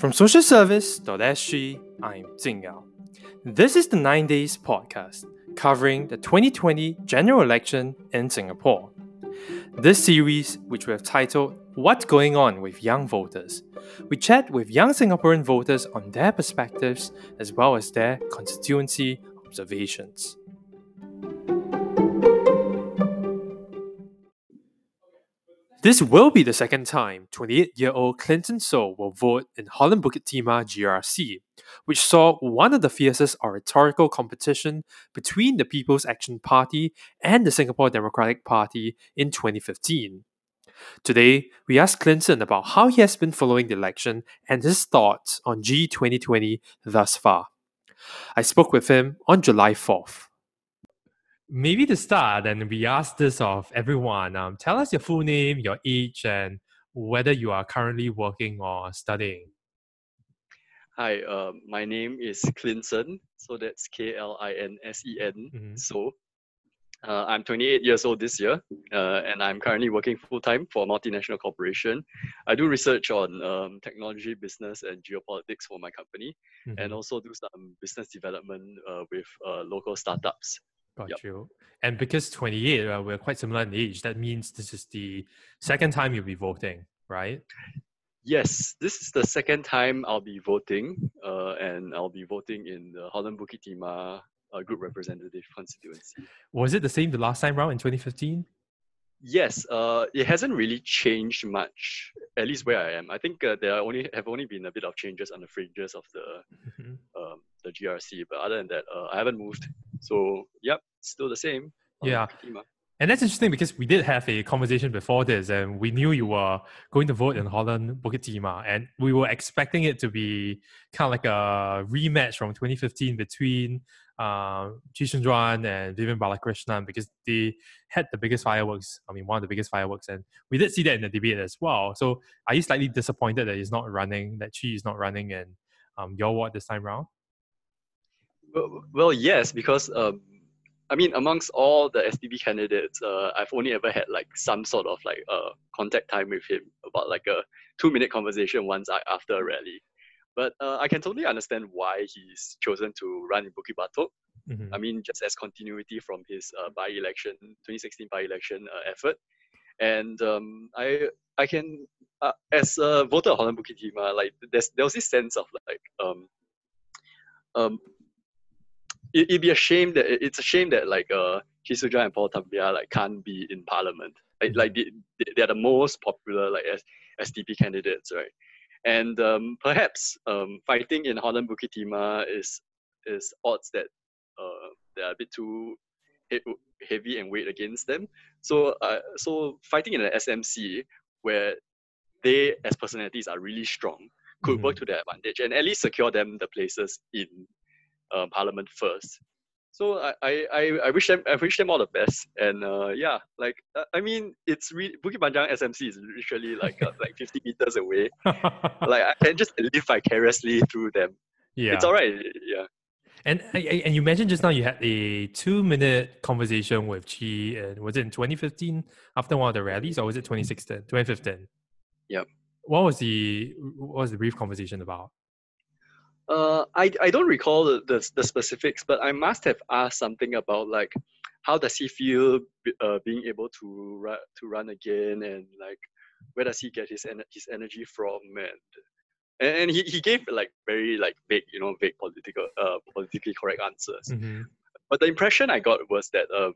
From socialservice.sg, I'm Jing Yao. This is the 9 Days podcast covering the 2020 general election in Singapore. This series, which we have titled What's Going On with Young Voters, we chat with young Singaporean voters on their perspectives as well as their constituency observations. This will be the second time 28 year old Klinsen Soh will vote in Holland Bukit Timah GRC, which saw one of the fiercest oratorical competition between the People's Action Party and the Singapore Democratic Party in 2015. Today, we ask Klinsen about how he has been following the election and his thoughts on G2020 thus far. I spoke with him on July 4th maybe to start, and we ask this of everyone. Um, tell us your full name, your age, and whether you are currently working or studying. Hi, uh, my name is Klinsen. Soh that's K L I N S E N. Mm-hmm. So uh, I'm 28 years old this year, uh, and I'm currently working full time for a multinational corporation. I do research on um, technology, business, and geopolitics for my company, mm-hmm. and also do some business development uh, with uh, local startups. Got yep. you. And because 28, uh, we're quite similar in age, that means this is the second time you'll be voting, right? Yes, this is the second time I'll be voting, uh, and I'll be voting in the Holland Bukit Timah uh, group representative constituency. Was it the same the last time round in 2015? Yes, uh, it hasn't really changed much, at least where I am. I think uh, there only have only been a bit of changes on the fringes of the mm-hmm. um, the GRC, but other than that, uh, I haven't moved. So, yep, still the same. Yeah. And that's interesting because we did have a conversation before this, and we knew you were going to vote in Holland Bukit Timah, and we were expecting it to be kind of like a rematch from 2015 between uh, Juan and Vivian Balakrishnan because they had the biggest fireworks. I mean, one of the biggest fireworks, and we did see that in the debate as well. So, are you slightly disappointed that he's not running, that Chee is not running in um, your ward this time round? Well, well yes, because um, I mean, amongst all the SDP candidates, uh, I've only ever had like some sort of like uh, contact time with him about like a two minute conversation once after a rally. But uh, I can totally understand why he's chosen to run in Bukit Batok. Mm-hmm. I mean, just as continuity from his uh, by-election, 2016 by-election uh, effort. And um, I I can, uh, as a voter of Holland Bukit Timah, like there's, there was this sense of like, um, um, it, would be a shame that it's a shame that like uh Chee and Paul Tambyah like can't be in parliament. Like, like they, they are the most popular like as SDP candidates, right? And um, perhaps um, fighting in Holland Bukit Timah is is odds that uh, they are a bit too heavy and weight against them. So uh, so fighting in an SMC where they as personalities are really strong could mm-hmm. work to their advantage and at least secure them the places in uh, parliament first. So I, I, I wish them I wish them all the best. And uh, yeah like uh, I mean it's really Bukit Panjang SMC is literally like uh, like 50 meters away. Like I can just live vicariously through them. Yeah. It's all right yeah. And and you mentioned just now you had a two minute conversation with Chee and was it in 2015 after one of the rallies or was it 2016 2015 yep. What was the what was the brief conversation about uh, I, I don't recall the, the, the, specifics, but I must have asked something about like how does he feel uh, being able to run to run again and like where does he get his en- his energy from and and he, he gave like very like vague you know vague political uh politically correct answers. Mm-hmm. But the impression I got was that um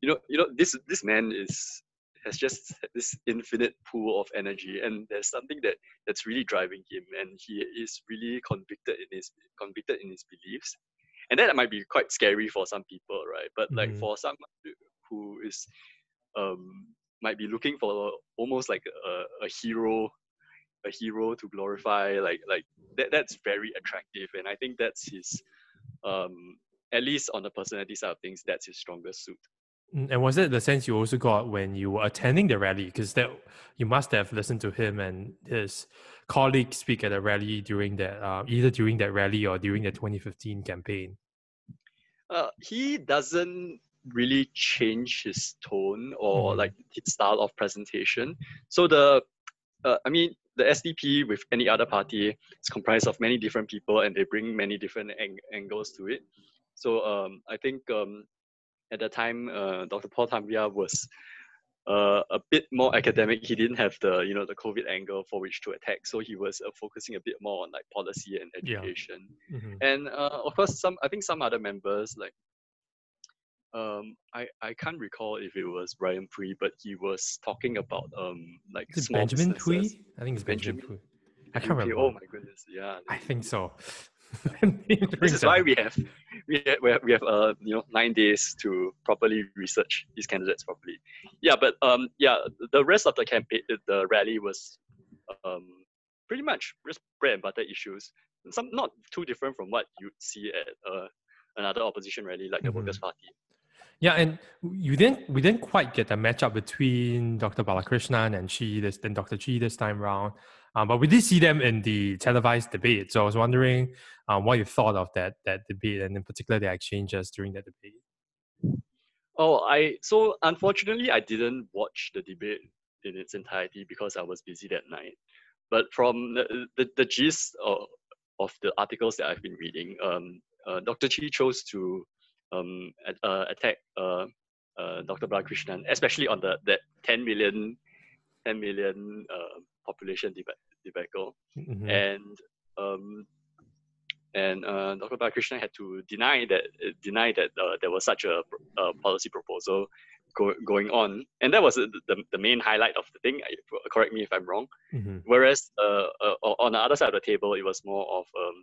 you know you know this this man is has just this infinite pool of energy and there's something that that's really driving him and he is really convicted in his convicted in his beliefs. And that might be quite scary for some people right? But mm-hmm. like for someone who is um might be looking for almost like a, a hero a hero to glorify like like that that's very attractive and i think that's his um at least on the personality side of things that's his strongest suit and was that the sense you also got when you were attending the rally? Because that you must have listened to him and his colleagues speak at a rally during that, uh, either during that rally or during the 2015 campaign. Uh, he doesn't really change his tone or mm. like his style of presentation. So the, uh, I mean, the SDP with any other party is comprised of many different people and they bring many different ang- angles to it. So um, I think um, at the time, uh, Dr. Paul Tambyah was uh, a bit more academic. He didn't have the you know the COVID angle for which to attack, so he was uh, focusing a bit more on like policy and education. Yeah. Mm-hmm. And uh, of course, some I think some other members like um, I, I can't recall if it was Brian Pwee, but he was talking about um like Is it Benjamin businesses. Pwee? I think it's Benjamin, Benjamin Pwee. I can't remember. Oh my goodness, yeah. I think so. This is why we have we have, we have, uh you know nine days to properly research these candidates properly. Yeah, but um yeah, the rest of the campaign, the rally was um pretty much just bread and butter issues. Some not too different from what you'd see at uh, another opposition rally like the Mhm. Workers' Party. Yeah, and you didn't we didn't quite get a matchup between Dr. Balakrishnan and Chee this then Dr. Chee this time round. Um, but we did see them in the televised debate. So I was wondering um, what you thought of that that debate and in particular the exchanges during that debate. Oh, I so unfortunately I didn't watch the debate in its entirety because I was busy that night. But from the the, the gist of, of the articles that I've been reading, um, uh, Dr. Chee chose to um, at, uh, attack uh, uh, Dr. Balakrishnan, especially on the that 10 million, 10 million uh, population deba- debacle Mhm. and um, and uh, Dr. Balakrishnan had to deny that deny that uh, there was such a, policy proposal go, going on, and that was the, the, the main highlight of the thing. Correct me if I'm wrong. Mhm. Whereas uh, uh, on the other side of the table, it was more of um,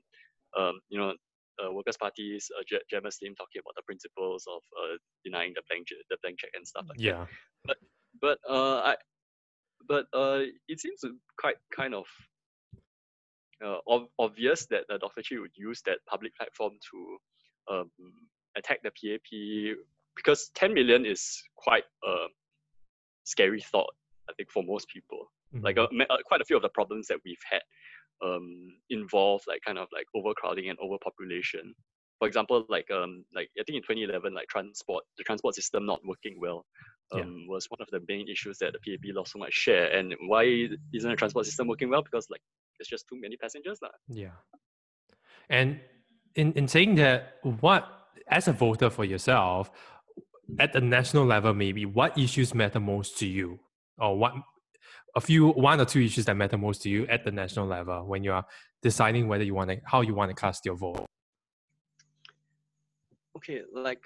um, you know. Uh, Workers' Party's uh, Je- Jamus Lim talking about the principles of uh, denying the blank, the blank check and stuff like that Yeah. but uh, I, but uh, it seems quite kind of uh, ob- obvious that uh, Dr. Chee would use that public platform to um, attack the PAP because 10 million is quite a scary thought, I think, for most people. Like Mhm. uh, uh, quite a few of the problems that we've had um, involve like kind of like overcrowding and overpopulation. For example, like um, like I think in 2011, like transport, the transport system not working well Yeah. um, was one of the main issues that the PAP lost so much share. And why isn't the transport system working well? Because like there's just too many passengers. lah. Yeah. And in, in saying that, what, as a voter for yourself, at the national level, maybe, what issues matter most to you? Or what, a few, one or two issues that matter most to you at the national level when you are deciding whether you want to, how you want to cast your vote? Okay, like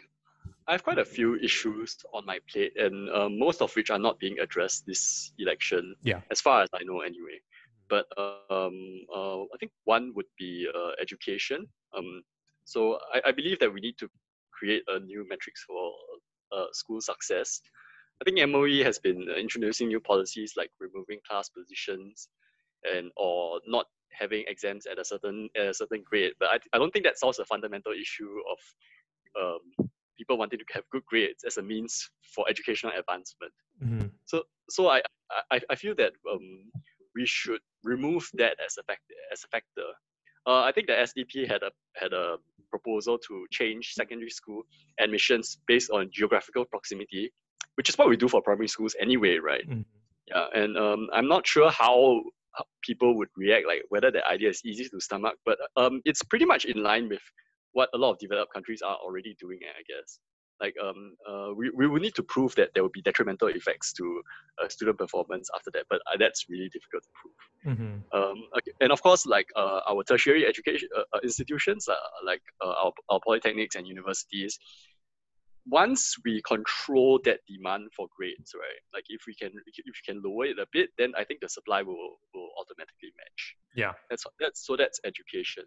I have quite a few issues on my plate, and uh, most of which are not being addressed this election. Yeah. As far as I know, anyway. But um, uh, I think one would be uh, education. Um, so I, I believe that we need to create a new metrics for uh, school success. I think MOE has been uh, introducing new policies like removing class positions and or not having exams at a certain at a certain grade. But I, I don't think that solves the fundamental issue of um, people wanting to have good grades as a means for educational advancement. Mhm. So so I I, I feel that um, we should remove that as a factor as a factor. Uh, I think the SDP had a had a proposal to change secondary school admissions based on geographical proximity, which is what we do for primary schools anyway, right? Mhm. Yeah, and um, I'm not sure how people would react, like whether the idea is easy to stomach, but um, it's pretty much in line with what a lot of developed countries are already doing, I guess. Like um, uh, we, we will need to prove that there will be detrimental effects to uh, student performance after that, but uh, that's really difficult to prove. Mhm. Um, and of course, like uh, our tertiary education uh, uh, institutions, uh, like uh, our, our polytechnics and universities, once we control that demand for grades, right? Like if we can if we can lower it a bit, then I think the supply will will automatically match. Yeah. That's that's so that's education.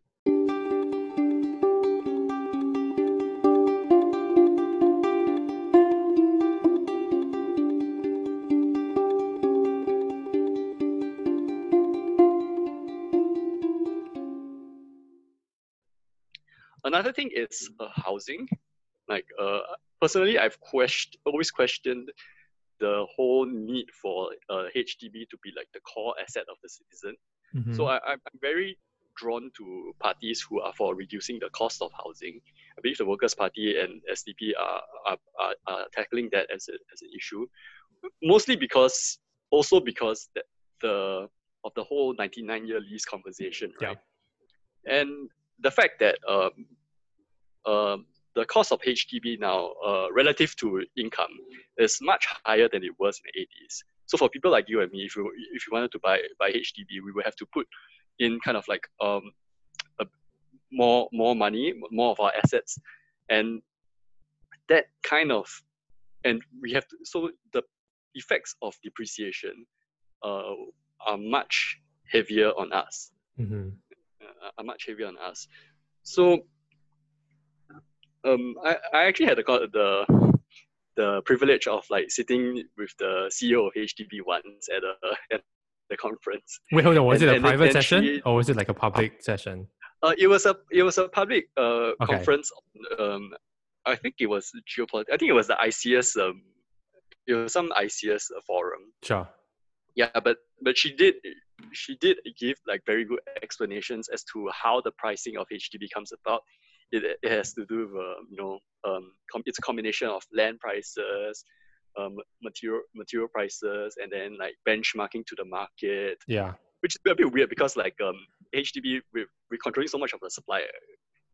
Another thing is uh, housing. Like uh, personally, I've questioned always questioned the whole need for uh, HDB to be like the core asset of the citizen. So Mhm. I, I'm very drawn to parties who are for reducing the cost of housing. I believe the Workers' Party and SDP are, are, are, are tackling that as, a, as an issue, mostly because also because that the of the whole 99 year lease conversation, right? Yeah. And the fact that um, uh, the cost of HDB now uh, relative to income is much higher than it was in the 80s. So for people like you and me, if you if you wanted to buy buy HDB, we would have to put in kind of like um, a, more more money, more of our assets, and that kind of and we have to so the effects of depreciation uh, are much heavier on us. Mm-hmm. Uh, are much heavier on us. So um, I, I actually had the the the privilege of like sitting with the CEO of HDB once at a at the conference. Wait, hold on. Was and, it a private session she, or was it like a public session? Uh, it was a it was a public uh, okay. conference. Um, I think it was geopolitics. I think it was the ICS. Um, it was some ICS forum. Sure. Yeah, but but she did she did give like very good explanations as to how the pricing of HDB comes about. It, it has to do with uh, you know um, com- it's a combination of land prices, um, material material prices, and then like benchmarking to the market. Yeah. Which is a bit weird because like um, HDB with we controlling so much of the supply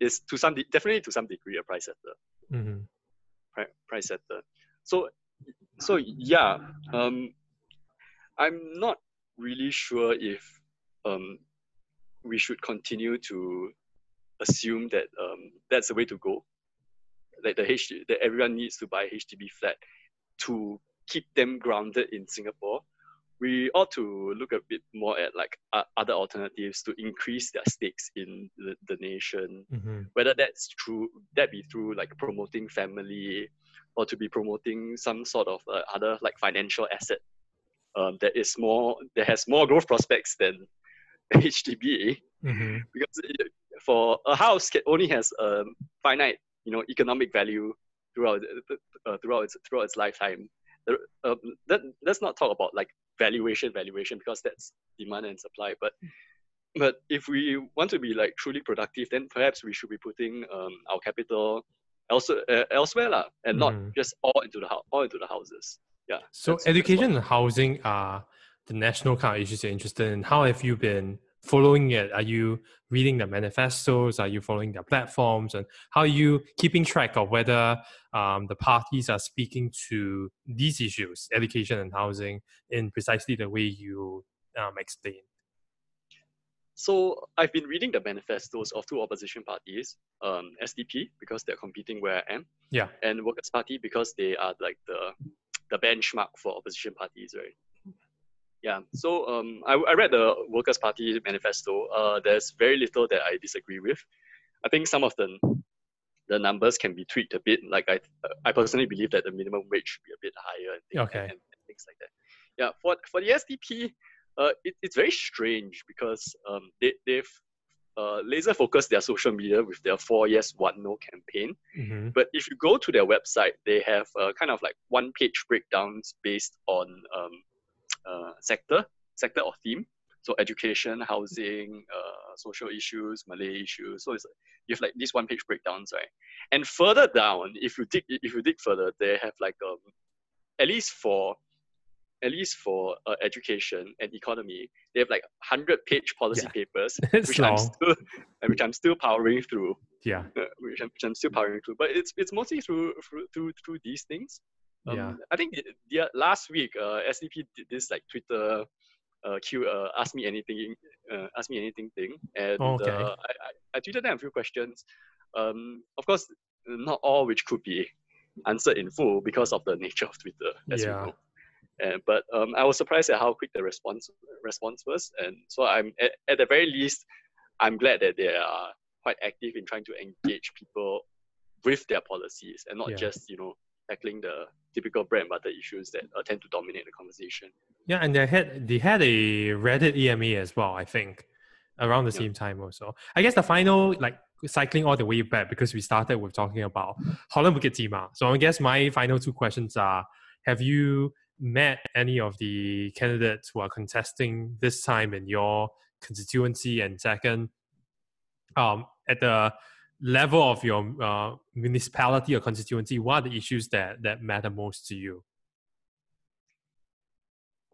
is to some de- definitely to some degree a price setter. Mm-hmm. Pri- price setter. So so yeah, um, I'm not really sure if um, we should continue to assume that um, that's the way to go. That the HD, that everyone needs to buy HDB flat to keep them grounded in Singapore. We ought to look a bit more at like uh, other alternatives to increase their stakes in the, the nation. Mm-hmm. Whether that's true, that be through like promoting family, or to be promoting some sort of uh, other like financial asset um, that is more that has more growth prospects than HDB mm-hmm. because for a house only has a finite you know economic value throughout uh, throughout its throughout its lifetime. Uh, that, let's not talk about like valuation valuation because that's demand and supply but but if we want to be like truly productive then perhaps we should be putting um, our capital elsewhere uh, elsewhere la, and mm. not just all into the all into the houses yeah. So that's, education that's and housing are the national kind of issues you're interested in. How have you been following it? Are you reading the manifestos? Are you following their platforms? And how are you keeping track of whether um, the parties are speaking to these issues, education and housing, in precisely the way you um, explained? So I've been reading the manifestos of two opposition parties, um, SDP because they're competing where I am, yeah, and Workers' Party because they are like the the benchmark for opposition parties, right? Yeah. So um, I, I read the Workers' Party manifesto. Uh, there's very little that I disagree with. I think some of the the numbers can be tweaked a bit. Like I, I personally believe that the minimum wage should be a bit higher and things, okay. and, and things like that. Yeah. For for the SDP, uh, it, it's very strange because um, they they've uh, laser focused their social media with their four yes one no campaign. Mm-hmm. But if you go to their website, they have uh, kind of like one page breakdowns based on um, uh, sector, sector or theme. So education, housing, uh, social issues, Malay issues. So it's you have like these one page breakdowns, right? And further down, if you dig if you dig further, they have like um, at least for at least for uh, education and economy, they have like hundred page policy yeah. papers, which I'm still, which I'm still powering through. Yeah, uh, which, I'm, which I'm still powering through. But it's it's mostly through through through, through these things. Um, yeah. I think the, last week, uh, SDP did this like Twitter uh, Q, uh, ask me anything, uh, ask me anything thing, and oh, okay. uh, I, I, I tweeted them a few questions. Um, of course, not all which could be answered in full because of the nature of Twitter, as yeah. you know. And, but um, I was surprised at how quick the response response was, and so I'm at, at the very least, I'm glad that they are quite active in trying to engage people with their policies and not yeah. just you know tackling the typical bread and butter issues that uh, tend to dominate the conversation. Yeah, and they had they had a Reddit AMA as well, I think, around the yeah. same time also. I guess the final like cycling all the way back because we started with talking about Holland Bukit Timah. So I guess my final two questions are: Have you met any of the candidates who are contesting this time in your constituency? And second, um, at the level of your uh, municipality or constituency, what are the issues that, that matter most to you?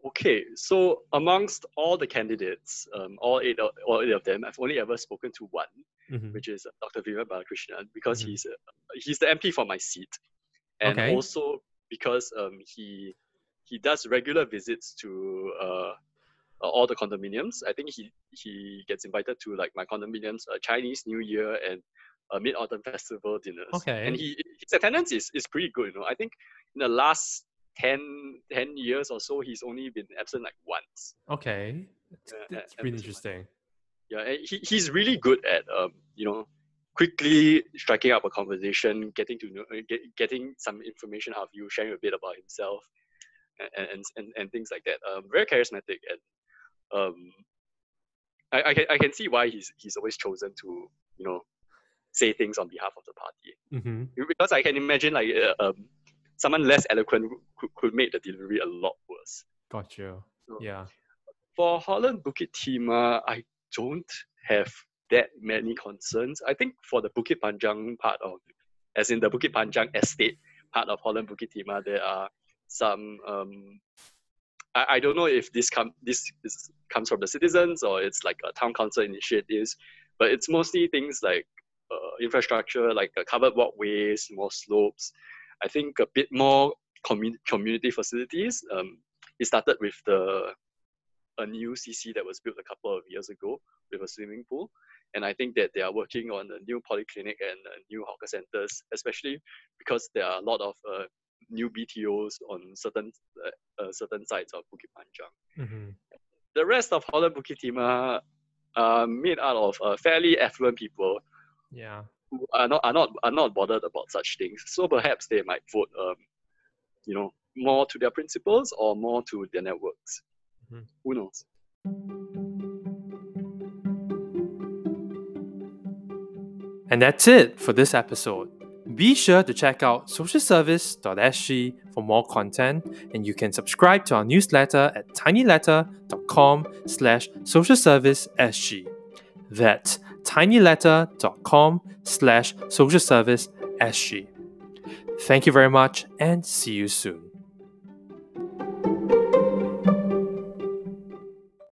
Okay, so amongst all the candidates, um, all eight of, all eight of them, I've only ever spoken to one, Mhm. which is Dr. Vivian Balakrishnan, because Mhm. he's uh, he's the MP for my seat, and Okay. also because um, he he does regular visits to uh, uh, all the condominiums. I think he he gets invited to like my condominiums, uh, Chinese New Year and uh, Mid Autumn Festival dinners. Okay. And he his attendance is, is pretty good. You know, I think in the last 10, 10 years or so, he's only been absent like once. Okay. That's, Yeah, that's really interesting. Yeah, and he, he's really good at um, you know, quickly striking up a conversation, getting to know, uh, get, getting some information out of you, sharing a bit about himself, and and, and, and things like that. Um, very charismatic and um, I, I can I can see why he's he's always chosen to you know say things on behalf of the party Mm-hmm. because I can imagine like uh, um, someone less eloquent could, could make the delivery a lot worse. Got you. So- Yeah. for Holland Bukit Timah, I don't have that many concerns. I think for the Bukit Panjang part of, as in the Bukit Panjang estate part of Holland Bukit Timah, there are some. Um, I, I don't know if this come this, this comes from the citizens or it's like a town council initiatives, but it's mostly things like infrastructure, like uh, covered walkways, more slopes. I think a bit more commun- community facilities. Um, it started with the a new CC that was built a couple of years ago with a swimming pool. And I think that they are working on a new polyclinic and uh, new hawker centers, especially because there are a lot of uh, new BTOs on certain uh, uh, certain sites of Bukit Panjang. Mm-hmm. The rest of Holland Bukit Timah are made out of uh, fairly affluent people Yeah. are not are not are not bothered about such things. So perhaps they might vote, um, you know, more to their principles or more to their networks. Mm-hmm. Who knows? And that's it for this episode. Be sure to check out socialservice.sg for more content, and you can subscribe to our newsletter at tinyletter.com slash socialservicesg. That's tinyletter.com slash social service SG. Thank you very much, and see you soon.